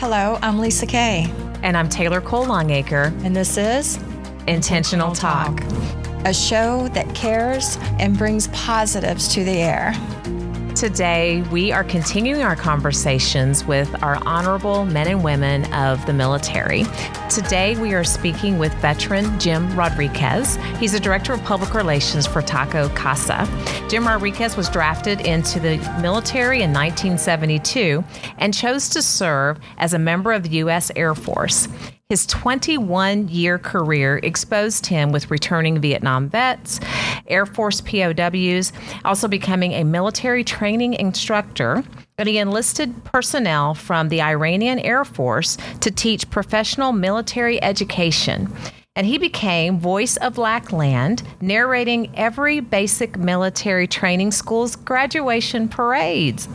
Hello, I'm Lisa Kay. And I'm Taylor Cole Longacre. And this is Intentional Talk, a show that cares and brings positives to the air. Today, we are continuing our conversations with our honorable men and women of the military. Today, we are speaking with veteran Jim Rodriguez. He's the Director of Public Relations for Taco Casa. Jim Rodriguez was drafted into the military in 1972 and chose to serve as a member of the U.S. Air Force. His 21 year career exposed him with returning Vietnam vets, Air Force POWs, also becoming a military training instructor. And he enlisted personnel from the Iranian Air Force to teach professional military education and he became voice of Lackland, narrating every basic military training school's graduation parades.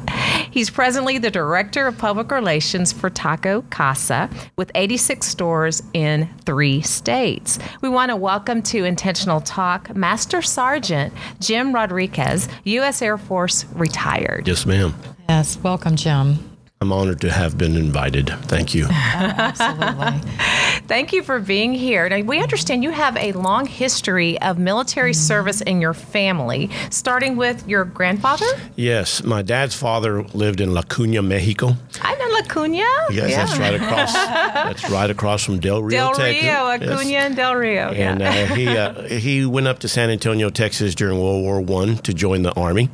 He's presently the director of public relations for Taco Casa with 86 stores in three states. We want to welcome to Intentional Talk Master Sergeant Jim Rodriguez, U.S. Air Force retired. Yes, ma'am. Yes, welcome, Jim. I'm honored to have been invited. Thank you. absolutely. Thank you for being here. Now, we understand you have a long history of military mm-hmm. service in your family, starting with your grandfather? Yes, my dad's father lived in La Cuna, Mexico. I know La Cuna. Yes, yeah. that's right across. that's right across from Del Rio, Del. Rio, La Cuna, yes. and Del Rio. And yeah. uh, he uh, he went up to San Antonio, Texas during World War One to join the army.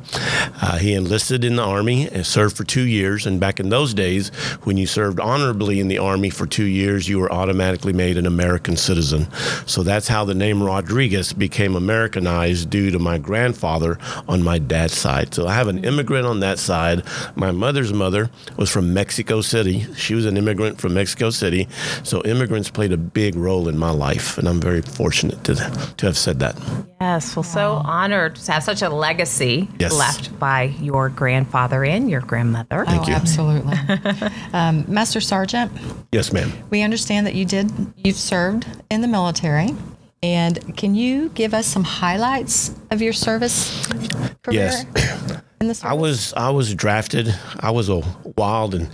Uh, he enlisted in the army and served for two years. And back in those days, when you served honorably in the Army for two years, you were automatically made an American citizen. So that's how the name Rodriguez became Americanized due to my grandfather on my dad's side. So I have an immigrant on that side. My mother's mother was from Mexico City. She was an immigrant from Mexico City. So immigrants played a big role in my life, and I'm very fortunate to, to have said that. Yes, well, so honored to have such a legacy yes. left by your grandfather and your grandmother. Thank oh, you. absolutely. um, Master Sergeant. Yes, ma'am. We understand that you did. You've served in the military. And can you give us some highlights of your service career? Yes. I was I was drafted. I was a wild and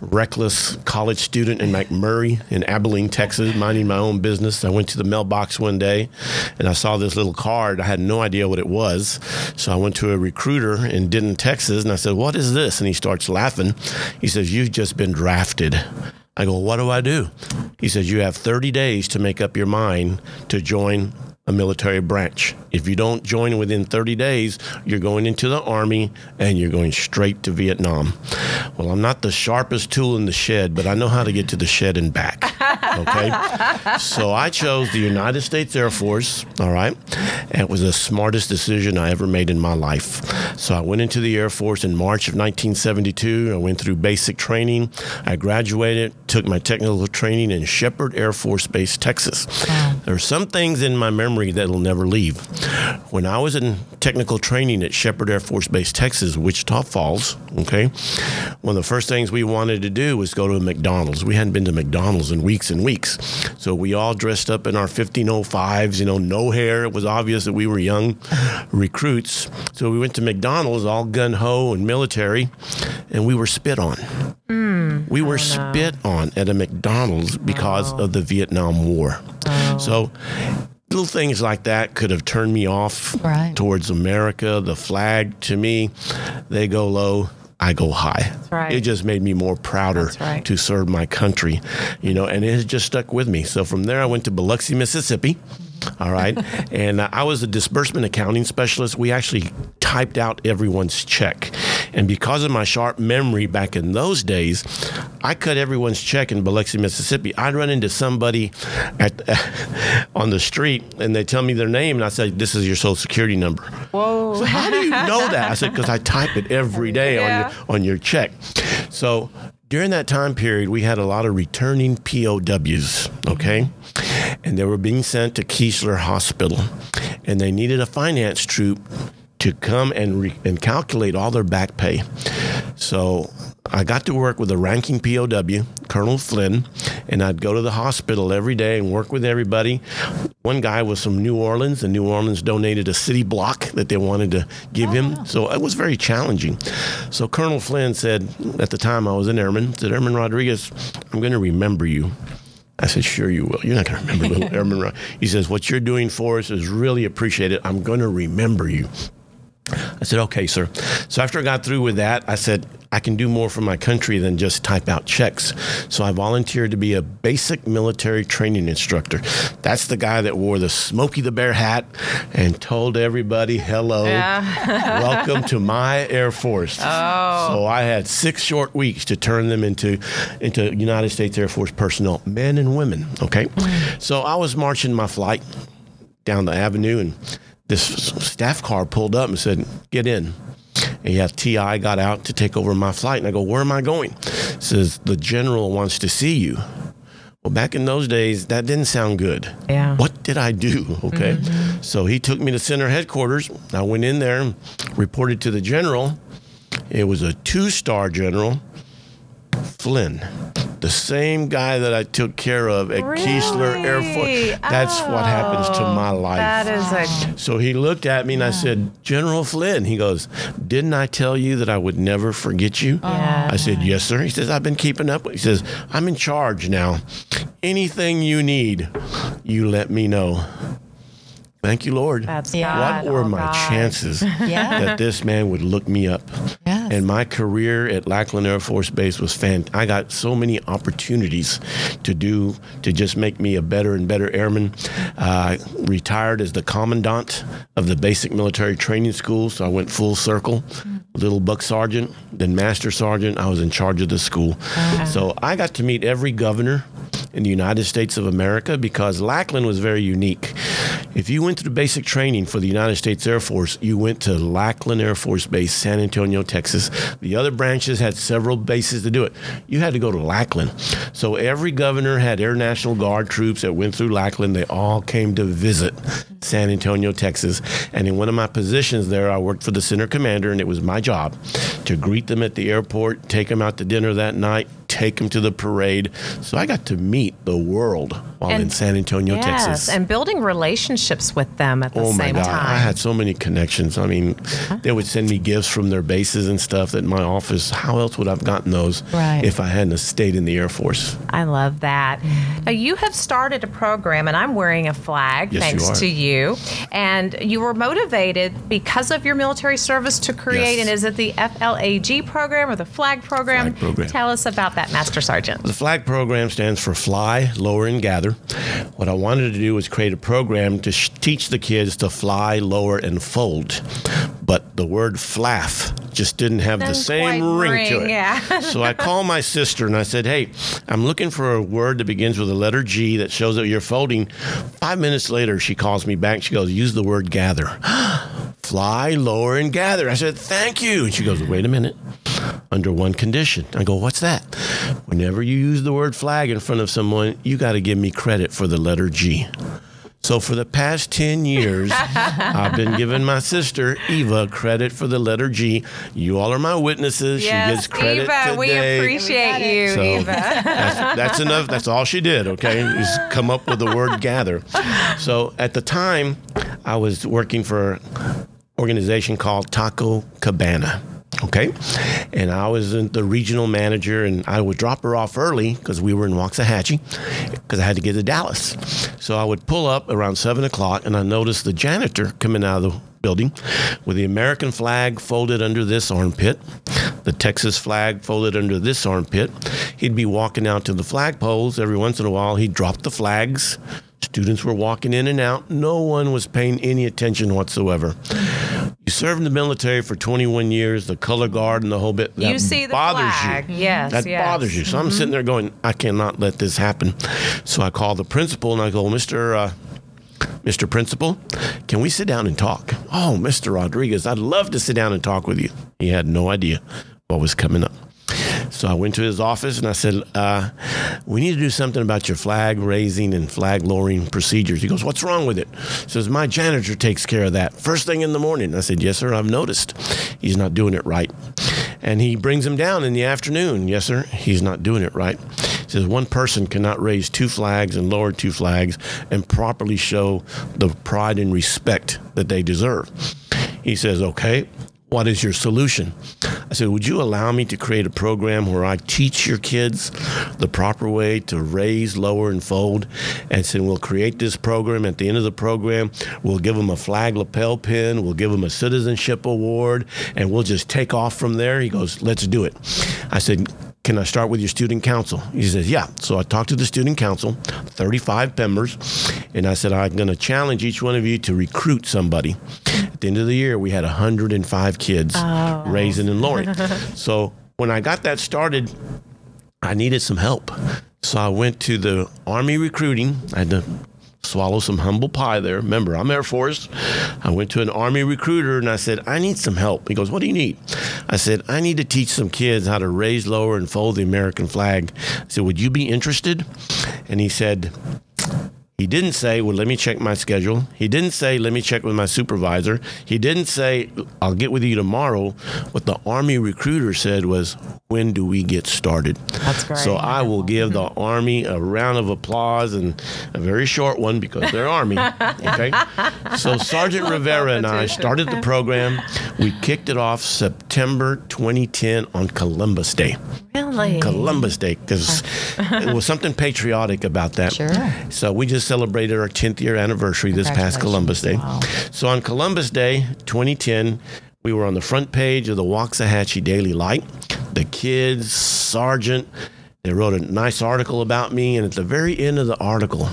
reckless college student in McMurry in Abilene, Texas, minding my own business. I went to the mailbox one day and I saw this little card. I had no idea what it was. So I went to a recruiter in Denton, Texas, and I said, "What is this?" And he starts laughing. He says, "You've just been drafted." I go, "What do I do?" He says, "You have 30 days to make up your mind to join a military branch. If you don't join within 30 days, you're going into the Army and you're going straight to Vietnam. Well, I'm not the sharpest tool in the shed, but I know how to get to the shed and back. Okay? so I chose the United States Air Force, all right? And it was the smartest decision I ever made in my life. So I went into the Air Force in March of 1972. I went through basic training. I graduated, took my technical training in Sheppard Air Force Base, Texas. Wow. There are some things in my memory memory that'll never leave. When I was in technical training at Sheppard Air Force Base, Texas, Wichita Falls, okay, one of the first things we wanted to do was go to a McDonald's. We hadn't been to McDonald's in weeks and weeks. So we all dressed up in our 1505s, you know, no hair. It was obvious that we were young recruits. So we went to McDonald's, all gun ho and military, and we were spit on. Mm, we were spit on at a McDonald's because oh. of the Vietnam War. Oh. So little things like that could have turned me off right. towards America. The flag, to me, they go low. I go high. Right. It just made me more prouder right. to serve my country, you know, and it has just stuck with me. So from there, I went to Biloxi, Mississippi. All right. and uh, I was a disbursement accounting specialist. We actually typed out everyone's check. And because of my sharp memory back in those days, I cut everyone's check in Biloxi, Mississippi. I'd run into somebody at uh, on the street and they tell me their name and I said, "This is your social security number." Whoa! So how do you know that? I said, "Because I type it every day yeah. on your on your check." So during that time period, we had a lot of returning POWs, okay? And they were being sent to Keesler Hospital, and they needed a finance troop to come and, re- and calculate all their back pay. So I got to work with a ranking POW, Colonel Flynn, and I'd go to the hospital every day and work with everybody. One guy was from New Orleans, and New Orleans donated a city block that they wanted to give Oh, him. wow. So it was very challenging. So Colonel Flynn said, at the time I was an airman, said, Airman Rodriguez, I'm going to remember you. I said, sure you will. You're not going to remember little Airman Rod. He says, what you're doing for us is really appreciated. I'm going to remember you. I said, okay, sir. So after I got through with that, I said, I can do more for my country than just type out checks. So I volunteered to be a basic military training instructor. That's the guy that wore the Smokey the Bear hat and told everybody, hello, welcome to my Air Force. Oh. So I had six short weeks to turn them into, into United States Air Force personnel, men and women. Okay. Mm. So I was marching my flight down the avenue and this staff car pulled up and said, Get in. Yeah, TI got out to take over my flight. And I go, Where am I going? He says, The general wants to see you. Well, back in those days, that didn't sound good. Yeah. What did I do? Okay. Mm-hmm. So he took me to center headquarters. I went in there reported to the general. It was a two star general, Flynn. The same guy that I took care of at Keesler Air Force. That's what oh, happens to my life. That is a So he looked at me and I said, General Flynn. He goes, Didn't I tell you that I would never forget you? Oh, yeah. I said, Yes, sir. He says, I've been keeping up. with He says, I'm in charge now. Anything you need, you let me know. Thank you, Lord. That's Yeah. God. what were Oh, my God. chances Yeah. that this man would look me up? Yes. And my career at Lackland Air Force Base was fan. I got so many opportunities to do to just make me a better and better airman. Uh, retired as the commandant of the basic military training school, so I went full circle. Little buck sergeant, then master sergeant. I was in charge of the school, so I got to meet every governor in the United States of America because Lackland was very unique. If you went to the basic training for the United States Air Force, you went to Lackland Air Force Base, San Antonio, Texas. The other branches had several bases to do it. You had to go to Lackland. So every governor had Air National Guard troops that went through Lackland. They all came to visit San Antonio, Texas. And in one of my positions there, I worked for the center commander, and it was my job to greet them at the airport, take them out to dinner that night, take them to the parade. So I got to meet the world while And- in San Antonio, Yes, Texas. and building relationships with them at the Oh my same God! time. I had so many connections. I mean, they would send me gifts from their bases and stuff that in my office. How else would I've gotten those Right. if I hadn't stayed in the Air Force? I love that. Now, you have started a program, and I'm wearing a flag Yes, thanks are. to you. And you were motivated because of your military service to create, Yes. and is it the FLAG program or the flag program? Flag program. Tell us about that, Master Sergeant. The flag program stands for Fly, Lower, and Gather. What I wanted to do was create a program to sh- teach the kids to fly, lower, and fold. But the word flaff just didn't have the Doesn't same quite ring, to ring, it. yeah. so I called my sister and I said, Hey, I'm looking for a word that begins with the letter G that shows that you're folding. Five minutes later, she calls me back. She goes, Use the word gather. Fly, lower, and gather. I said, Thank you. And she goes, Wait a minute under one condition. I go, what's that? Whenever you use the word flag in front of someone, you got to give me credit for the letter G. So for the past 10 years, I've been giving my sister Eva credit for the letter G. You all are my witnesses. she gets credit Eva, we today. appreciate you, So Eva. that's, that's enough. That's all she did. Okay, is come up with the word gather. So at the time, I was working for an organization called Taco Cabana. Okay, and I was the regional manager, and I would drop her off early because we were in Waxahachie, because I had to get to Dallas. So I would pull up around seven o'clock, and I noticed the janitor coming out of the building with the American flag folded under this armpit, the Texas flag folded under this armpit. He'd be walking out to the flag poles every once in a while. He'd drop the flags. Students were walking in and out. No one was paying any attention whatsoever. Served in the military for 21 years, the color guard and the whole bit. That You see the bothers flag. you. Yes, That yes. bothers you. So I'm sitting there going, I cannot let this happen. So I call the principal and I go, Mr. Uh, Mr. Principal, can we sit down and talk? Oh, Mr. Rodriguez, I'd love to sit down and talk with you. He had no idea what was coming up. So I went to his office and I said, uh, We need to do something about your flag raising and flag lowering procedures. He goes, What's wrong with it? He says, My janitor takes care of that first thing in the morning. I said, Yes, sir, I've noticed. He's not doing it right. And he brings him down in the afternoon. Yes, sir, he's not doing it right. He says one person cannot raise two flags and lower two flags and properly show the pride and respect that they deserve. He says, okay, what is your solution? I said, Would you allow me to create a program where I teach your kids the proper way to raise, lower, and fold? And said, We'll create this program. At the end of the program, we'll give them a flag lapel pin, we'll give them a citizenship award, and we'll just take off from there. He goes, Let's do it. I said, can I start with your student council? He says, Yeah. So I talked to the student council, 35 members, and I said, I'm going to challenge each one of you to recruit somebody. At the end of the year, we had 105 kids oh. raising and lowering. so when I got that started, I needed some help. So I went to the Army recruiting. I had to swallow some humble pie there. Remember, I'm Air Force. I went to an Army recruiter and I said, I need some help. He goes, What do you need? I said, I need to teach some kids how to raise, lower, and fold the American flag. I said, Would you be interested? And he said, he didn't say, well, let me check my schedule. He didn't say, let me check with my supervisor. He didn't say, I'll get with you tomorrow. What the Army recruiter said was, when do we get started? That's great. So I will give the Army a round of applause and a very short one because they're Army. Okay. So Sergeant Rivera and I started the program. We kicked it off September 2010 on Columbus Day. Really? Columbus Day because it was something patriotic about that. Sure. So we just celebrated our 10th year anniversary this past Columbus Day. Wow. So on Columbus Day 2010, we were on the front page of the Waxahachie Daily Light. The kids, Sergeant, they wrote a nice article about me, and at the very end of the article,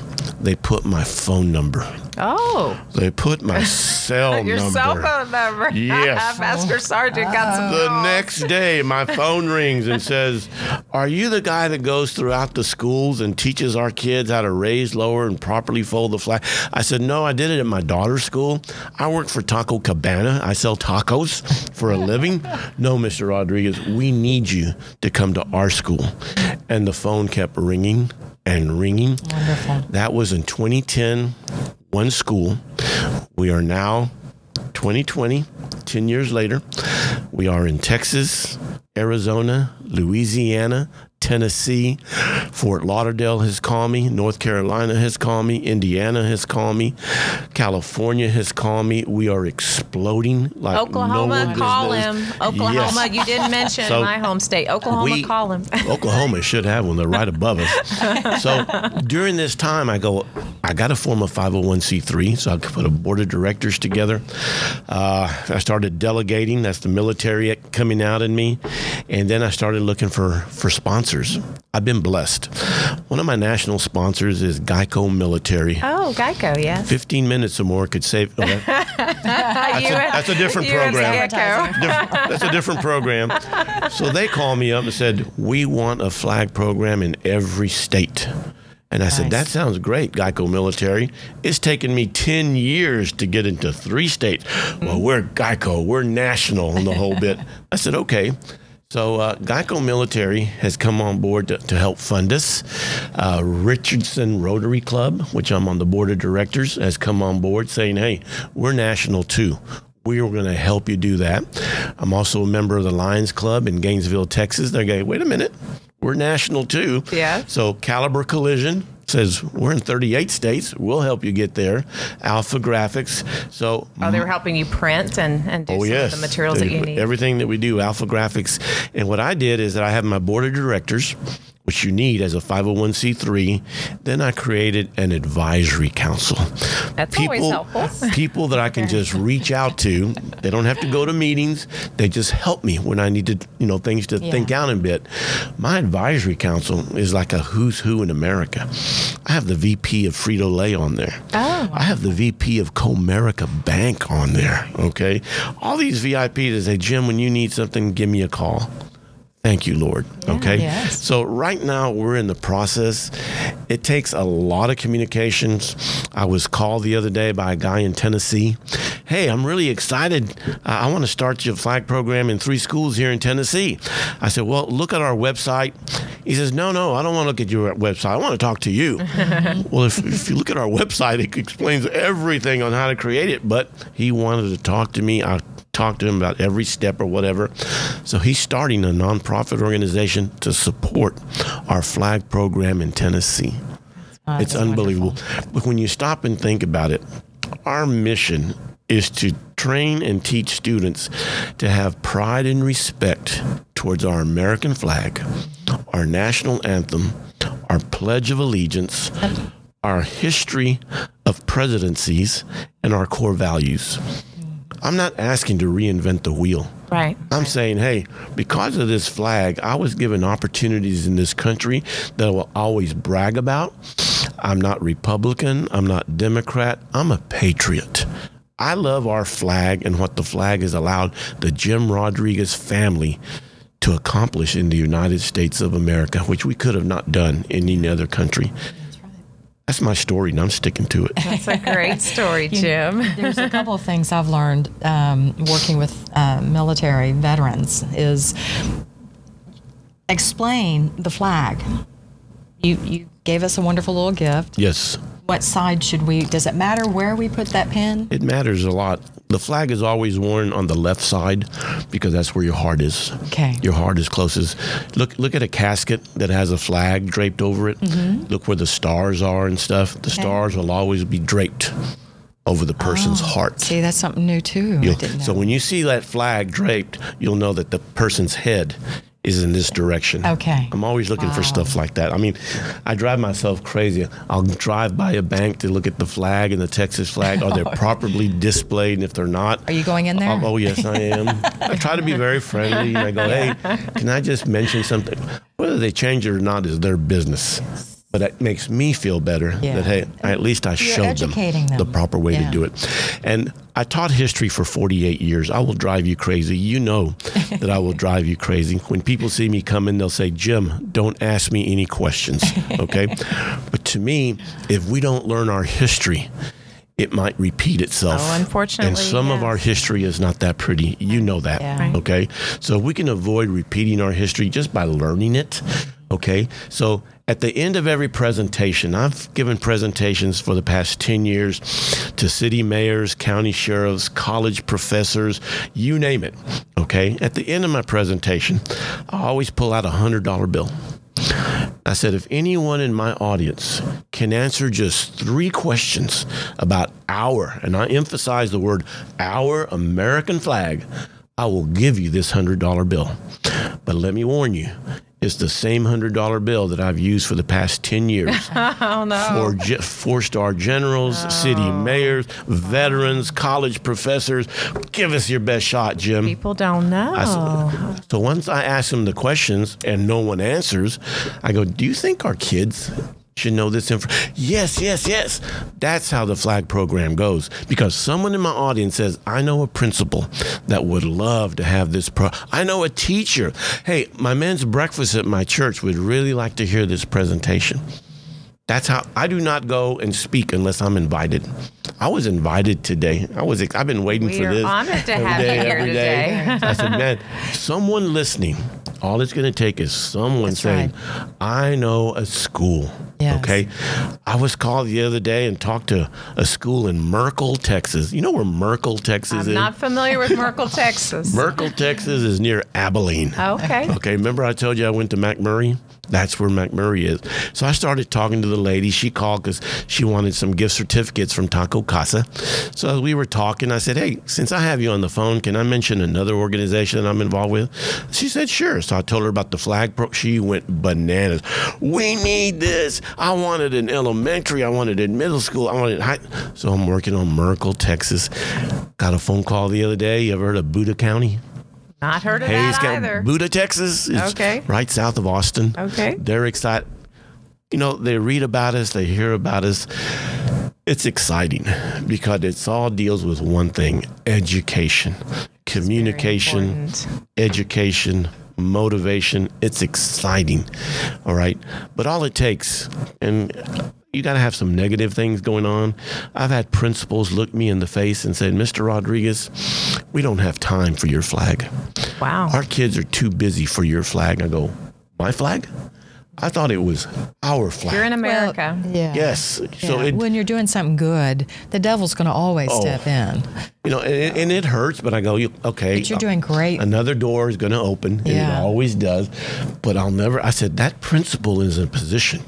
they put my phone number. Oh. They put my cell Your number. Your cell phone number. Yes. Master Sergeant got some. The next day, my phone rings and says, Are you the guy that goes throughout the schools and teaches our kids how to raise, lower, and properly fold the flag? I said, No, I did it at my daughter's school. I work for Taco Cabana. I sell tacos for a living. No, Mr. Rodriguez, we need you to come to our school. And the phone kept ringing and ringing. Wonderful. That was in 2010, one school. We are now 2020, 10 years later. We are in Texas, Arizona, Louisiana, Tennessee, Fort Lauderdale has called me, North Carolina has called me, Indiana has called me, California has called me. We are exploding like Oklahoma, no call him. Oklahoma, yes. you didn't mention so my home state. Oklahoma, we, call him. Oklahoma should have one. They're right above us. So during this time, I go, I got to form a 501c3, so I could put a board of directors together. Uh, I started delegating. That's the military coming out in me, and then I started looking for for sponsors. I've been blessed. One of my national sponsors is Geico Military. Oh, Geico, yes. 15 minutes or more could save. Oh, that, that's, a, that's, a, different program. that's a different program. So they called me up and said, We want a flag program in every state. And I nice. said, That sounds great, Geico Military. It's taken me 10 years to get into three states. Well, we're Geico, we're national and the whole bit. I said, Okay. So uh, Geico Military has come on board to, to help fund us. Uh, Richardson Rotary Club, which I'm on the board of directors, has come on board saying, "Hey, we're national too. We are going to help you do that." I'm also a member of the Lions Club in Gainesville, Texas. They're going, "Wait a minute, we're national too." Yeah. So Caliber Collision says we're in 38 states. We'll help you get there. Alpha Graphics. So oh, they're helping you print and and do oh, yes. the materials that you need. Everything that we do, Alpha Graphics. And what I did is that I have my board of directors which you need as a 501c3. Then I created an advisory council. That's people, always helpful. people that I can just reach out to. They don't have to go to meetings. They just help me when I need to, you know, things to yeah. think out a bit. My advisory council is like a who's who in America. I have the VP of Frito Lay on there. Oh. I have the VP of Comerica Bank on there. Okay. All these VIPs that say, Jim, when you need something, give me a call. Thank you, Lord. Yeah, okay. Yes. So, right now, we're in the process. It takes a lot of communications. I was called the other day by a guy in Tennessee. Hey, I'm really excited. I want to start your flag program in three schools here in Tennessee. I said, Well, look at our website. He says, No, no, I don't want to look at your website. I want to talk to you. well, if, if you look at our website, it explains everything on how to create it. But he wanted to talk to me. I talk to him about every step or whatever. So he's starting a nonprofit organization to support our flag program in Tennessee. Oh, it's unbelievable. wonderful. But when you stop and think about it, our mission is to train and teach students to have pride and respect towards our American flag, our national anthem, our Pledge of Allegiance, our history of presidencies, and our core values. I'm not asking to reinvent the wheel. Right. I'm saying, hey, because of this flag, I was given opportunities in this country that I will always brag about. I'm not Republican. I'm not Democrat. I'm a patriot. I love our flag and what the flag has allowed the Jim Rodriguez family to accomplish in the United States of America, which we could have not done in any other country. That's my story, and I'm sticking to it. That's a great story, Jim. There's a couple of things I've learned um, working with uh, military veterans is explain the flag. You you gave us a wonderful little gift. Yes. What side should we? Does it matter where we put that pin? It matters a lot. The flag is always worn on the left side because that's where your heart is. Okay. Your heart is closest. Look look at a casket that has a flag draped over it. Mm-hmm. Look where the stars are and stuff. The stars will always be draped over the person's heart. Oh, See, that's something new too. I didn't know. so when you see that flag draped, you'll know that the person's head is in this direction. Okay. I'm always looking for stuff like that. I mean, I drive myself crazy. I'll drive by a bank to look at the flag and the Texas flag. Are they oh, properly displayed? And if they're not, Are you going in there? Oh, oh, yes, I am. I try to be very friendly. And I go, hey, can I just mention something? Whether they change it or not is their business. But it makes me feel better Yeah. that, hey, at least I showed them, educating the proper way Yeah. to do it. And I taught history for 48 years. I will drive you crazy. You know that I will drive you crazy. When people see me coming, they'll say, Jim, don't ask me any questions. Okay. but to me, if we don't learn our history, it might repeat itself. Oh, unfortunately, And some of our history is not that pretty. You know that. Yeah. Right. Okay. So if we can avoid repeating our history just by learning it. Okay. So at the end of every presentation, I've given presentations for the past 10 years to city mayors, county sheriffs, college professors, you name it. Okay. At the end of my presentation, I always pull out a $100 bill. I said, if anyone in my audience can answer just three questions about our, and I emphasize the word our American flag, I will give you this $100 bill. But let me warn you, it's the same $100 bill that I've used for the past 10 years Oh no. for ge- four-star generals, city oh. mayors, veterans, college professors. Give us your best shot, Jim. People don't know. s- So once I ask them the questions and no one answers, I go, "Do you think our kids should know this info?" Yes, yes, yes. That's how the flag program goes. Because someone in my audience says, "I know a principal that would love to have this pro. I know a teacher. Hey, my men's breakfast at my church would really like to hear this presentation." That's how I do not go and speak unless I'm invited. I was invited today. I was. I've been waiting We for are this. honored to every have you day, here every day. today. I said, man, someone listening. All it's going to take is someone That's saying, "I know a school." Yes. Okay. I was called the other day and talked to a school in Merkel, Texas. You know where Merkel, Texas I'm is? not familiar with Merkel, Texas. Merkel, Texas is near Abilene. Okay. Okay, remember I told you I went to McMurry? That's where McMurry is. So I started talking to the lady. She called because she wanted some gift certificates from Taco Casa. So as we were talking, I said, Hey, since I have you on the phone, can I mention another organization that I'm involved with? She said, Sure. So I told her about the flag pro. She went bananas. We need this. I wanted in elementary. I wanted in middle school. I wanted high. So I'm working on Merkel, Texas. Got a phone call the other day. You ever heard of Buda County? Not heard of Hays that County, either. Buda, Texas. It's Okay. Right south of Austin. Okay. They're excited. You know, they read about us, they hear about us. It's exciting because it's all deals with one thing education, communication, education, motivation. It's exciting. All right. But all it takes, and you got to have some negative things going on. I've had principals look me in the face and said, Mr. Rodriguez, we don't have time for your flag. Wow. Our kids are too busy for your flag. I go, my flag? I thought it was our flag. You're in America. Well, yeah. Yes. So it, when you're doing something good, the devil's going to always Oh. step in. you know, and, and it hurts, but I go, okay. But you're doing great. Another door is going to open, and it always does. But I'll never. I said that principal is in a position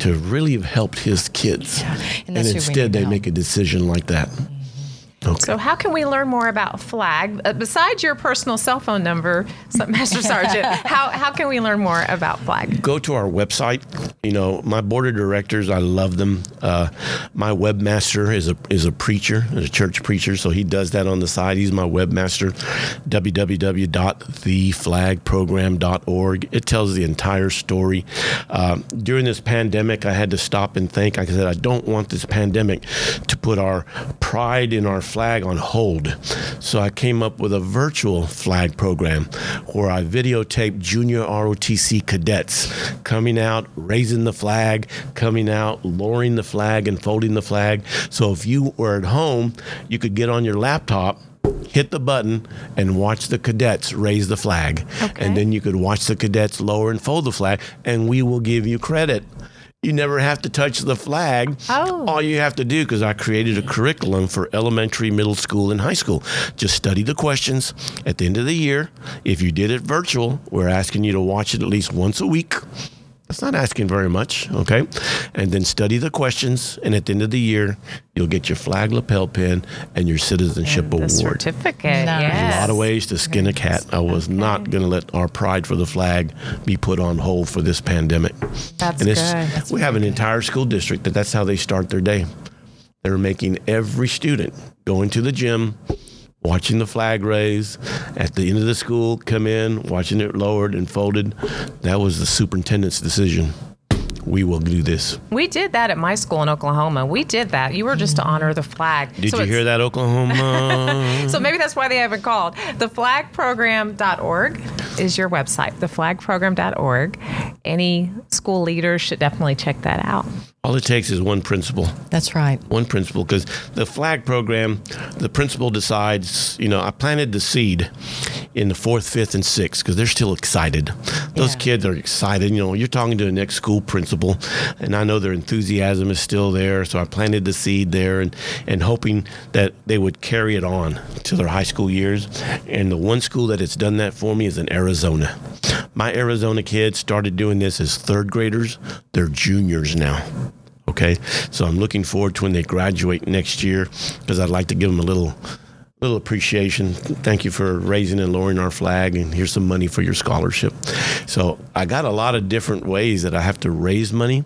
to really have helped his kids, And and, that's who we instead they help. make a decision like that. Okay. So, how can we learn more about Flag uh, besides your personal cell phone number, Master Sergeant? How how can we learn more about Flag? go to our website. You know, my board of directors, I love them. Uh, my webmaster is a is a preacher, is a church preacher, so he does that on the side. He's my webmaster. www.theflagprogram.org. It tells the entire story. Um, during this pandemic, I had to stop and think. Like I said, I don't want this pandemic to put our pride in our flag on hold. So I came up with a virtual flag program where I videotaped junior ROTC cadets coming out, raising the flag, coming out, lowering the flag, and folding the flag. So if you were at home, you could get on your laptop. Hit the button and watch the cadets raise the flag. Okay. And then you could watch the cadets lower and fold the flag, and we will give you credit. You never have to touch the flag. Oh. All you have to do, because I created a curriculum for elementary, middle school, and high school, just study the questions at the end of the year. If you did it virtual, we're asking you to watch it at least once a week. That's not asking very much, okay? And then study the questions, and at the end of the year, you'll get your flag lapel pin and your citizenship The award. certificate. Nice. Yes. A lot of ways to skin a cat. I was not going to let our pride for the flag be put on hold for this pandemic. That's and it's, good. That's we have an entire school district that that's how they start their day. They're making every student go into the gym, watching the flag raise. At the end of the school, come in, watching it lowered and folded. That was the superintendent's decision. We will do this. We did that at my school in Oklahoma. We did that. You were just to honor the flag. Did So you hear that, Oklahoma? So maybe that's why they haven't called. Theflagprogram.org is your website. Theflagprogram.org. Any school leaders should definitely check that out. All it takes is one principal. That's right. one principal because the flag program the principal decides you know i planted the seed in the fourth fifth and sixth because they're still excited those Yeah. kids are excited you know you're talking to the next school principal and i know their enthusiasm is still there so i planted the seed there and and hoping that they would carry it on to their high school years and the one school that has done that for me is in arizona my arizona kids started doing this as third graders they're juniors now Okay, so I'm looking forward to when they graduate next year because I'd like to give them a little, little appreciation. Thank you for raising and lowering our flag, and here's some money for your scholarship. So I got a lot of different ways that I have to raise money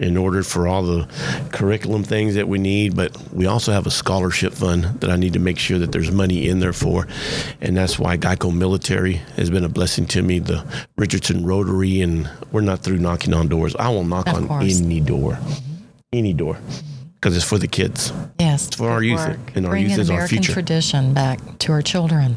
in order for all the curriculum things that we need, but we also have a scholarship fund that I need to make sure that there's money in there for, and that's why Geico Military has been a blessing to me. The Richardson Rotary, and we're not through knocking on doors. I will knock Of on course. any door, mm-hmm. any door, because it's for the kids, Yes. it's for our youth, work. and our Bringing youth is our American future. tradition back to our children.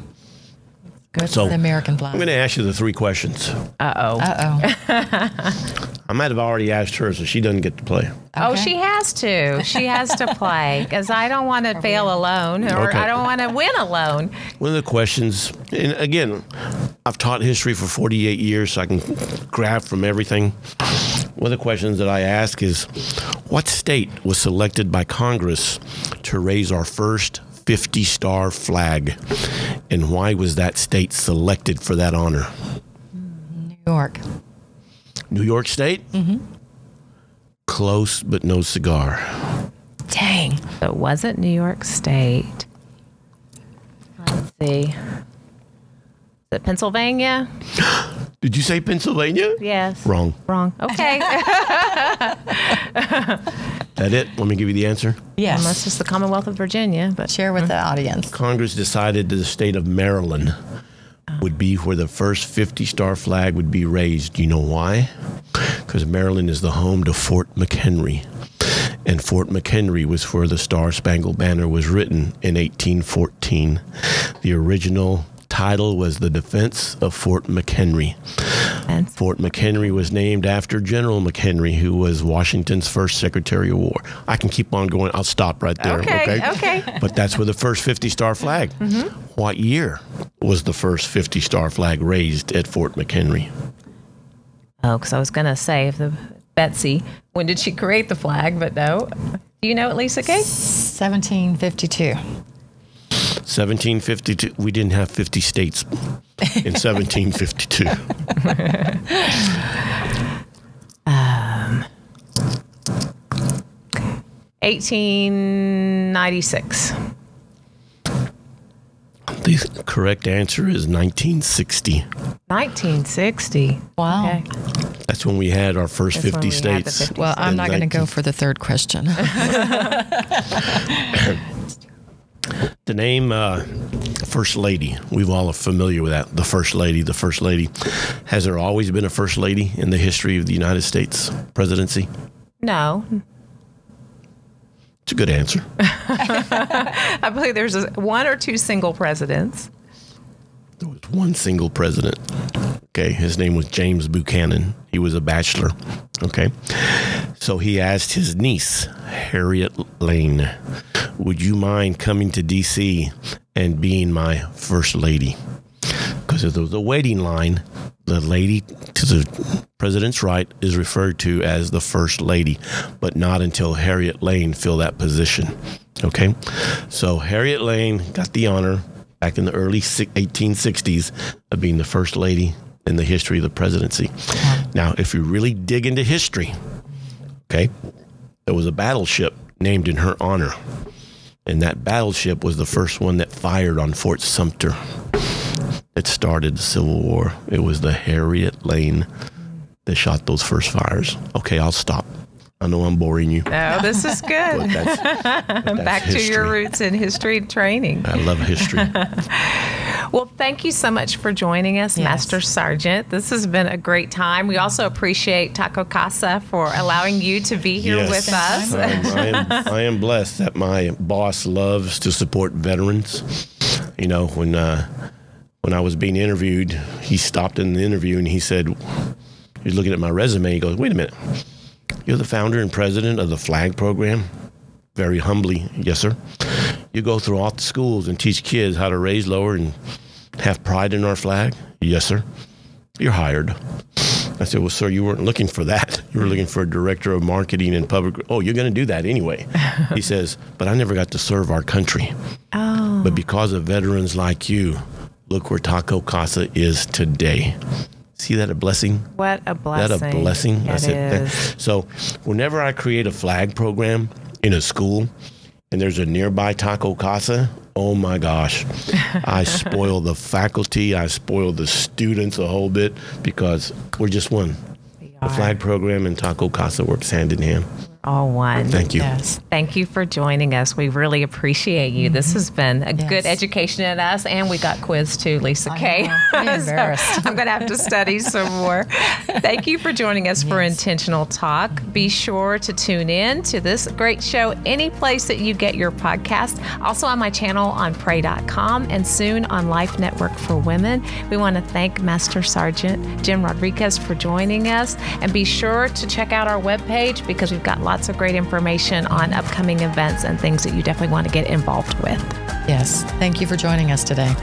Good So, for the American flag. I'm going to ask you the three questions. Uh oh. Uh oh. I might have already asked her, so she doesn't get to play. Oh, she has to. She has to play because I don't want to fail alone or Okay. I don't want to win alone. One of the questions, and again, I've taught history for 48 years, so I can grab from everything. One of the questions that I ask is what state was selected by Congress to raise our first 50 star flag? And why was that state selected for that honor? New York. New York State? Mm-hmm. Close, but no cigar. Dang. So it wasn't New York State. Let's see. Is it Pennsylvania? Did you say Pennsylvania? Yes. Wrong. Wrong. Okay. That it? Let me give you the answer. Yes. Unless it's the Commonwealth of Virginia, but Share with the audience. Congress decided that the state of Maryland oh. would be where the first 50 star flag would be raised. Do you know why? Because Maryland is the home to Fort McHenry. And Fort McHenry was where the Star Spangled Banner was written in 1814. The original title was The Defense of Fort McHenry. And- Fort McHenry was named after General McHenry, who was Washington's first Secretary of War. I can keep on going. I'll stop right there. Okay, Okay. okay. But that's where the first 50 star flag. Mm-hmm. What year was the first 50 star flag raised at Fort McHenry? Oh, because I was going to say if the Betsy, when did she create the flag? But no. Do you know it, Lisa Kay? 1752. 1752. We didn't have 50 states in 1752. um, 1896. The correct answer is 1960. 1960. Wow. Okay. That's when we had our first That's 50 we states. 50 Well, I'm In not going to go for the third question. The name uh, First Lady, we've all are familiar with that. The First Lady, the First Lady. Has there always been a First Lady in the history of the United States presidency? No. It's a good answer. I believe there's a, one or two single presidents. There was one single president. Okay, his name was James Buchanan. He was a bachelor. Okay, so he asked his niece, Harriet Lane, Would you mind coming to D.C. and being my first lady? Because there was a waiting line, the lady to the president's right is referred to as the first lady, but not until Harriet Lane filled that position. Okay, so Harriet Lane got the honor back in the early 1860s of being the first lady in the history of the presidency. Uh-huh. Now, if you really dig into history, okay, there was a battleship named in her honor. And that battleship was the first one that fired on Fort Sumter. It started the Civil War. It was the Harriet Lane that shot those first fires. Okay, I'll stop. I know I'm boring you. No, this is good. That's, that's Back to your roots in history training. I love history. Well, thank you so much for joining us, Yes. Master Sergeant. This has been a great time. We also appreciate Taco Casa for allowing you to be here Yes. with us. Um, I, am, I am blessed that my boss loves to support veterans. You know, when uh, when I was being interviewed, he stopped in the interview and he said, he's looking at my resume. He goes, "Wait a minute, you're the founder and president of the Flag Program." Very humbly, yes, sir. You go through all the schools and teach kids how to raise, lower, and have pride in our flag. Yes, sir. You're hired. I said, Well, sir, you weren't looking for that. You were looking for a director of marketing and public. Oh, you're going to do that anyway. he says, But I never got to serve our country. Oh, But because of veterans like you, look where Taco Casa is today. See that a blessing? what a blessing. That a blessing? It so whenever I create a flag program in a school and there's a nearby Taco Casa, oh my gosh, I spoil the faculty, I spoil the students a whole bit because we're just one. The flag program and Taco Casa works hand in hand. All one. Thank you. yes. Thank you for joining us. We really appreciate you. This mm-hmm. has been a good education at us, and we got quiz too, Lisa I Kay. I'm So embarrassed. I'm going to have to study some more. Thank you for joining us for Intentional Talk. Be mm-hmm. sure to tune in to this great show any place that you get your podcast. Also on my channel on pray.com and soon on Life Network for Women. We want to thank Master Sergeant Jim Rodriguez for joining us. And be sure to check out our webpage because we've got lots of great information on upcoming events and things that you definitely want to get involved with. Yes. Thank you for joining us today.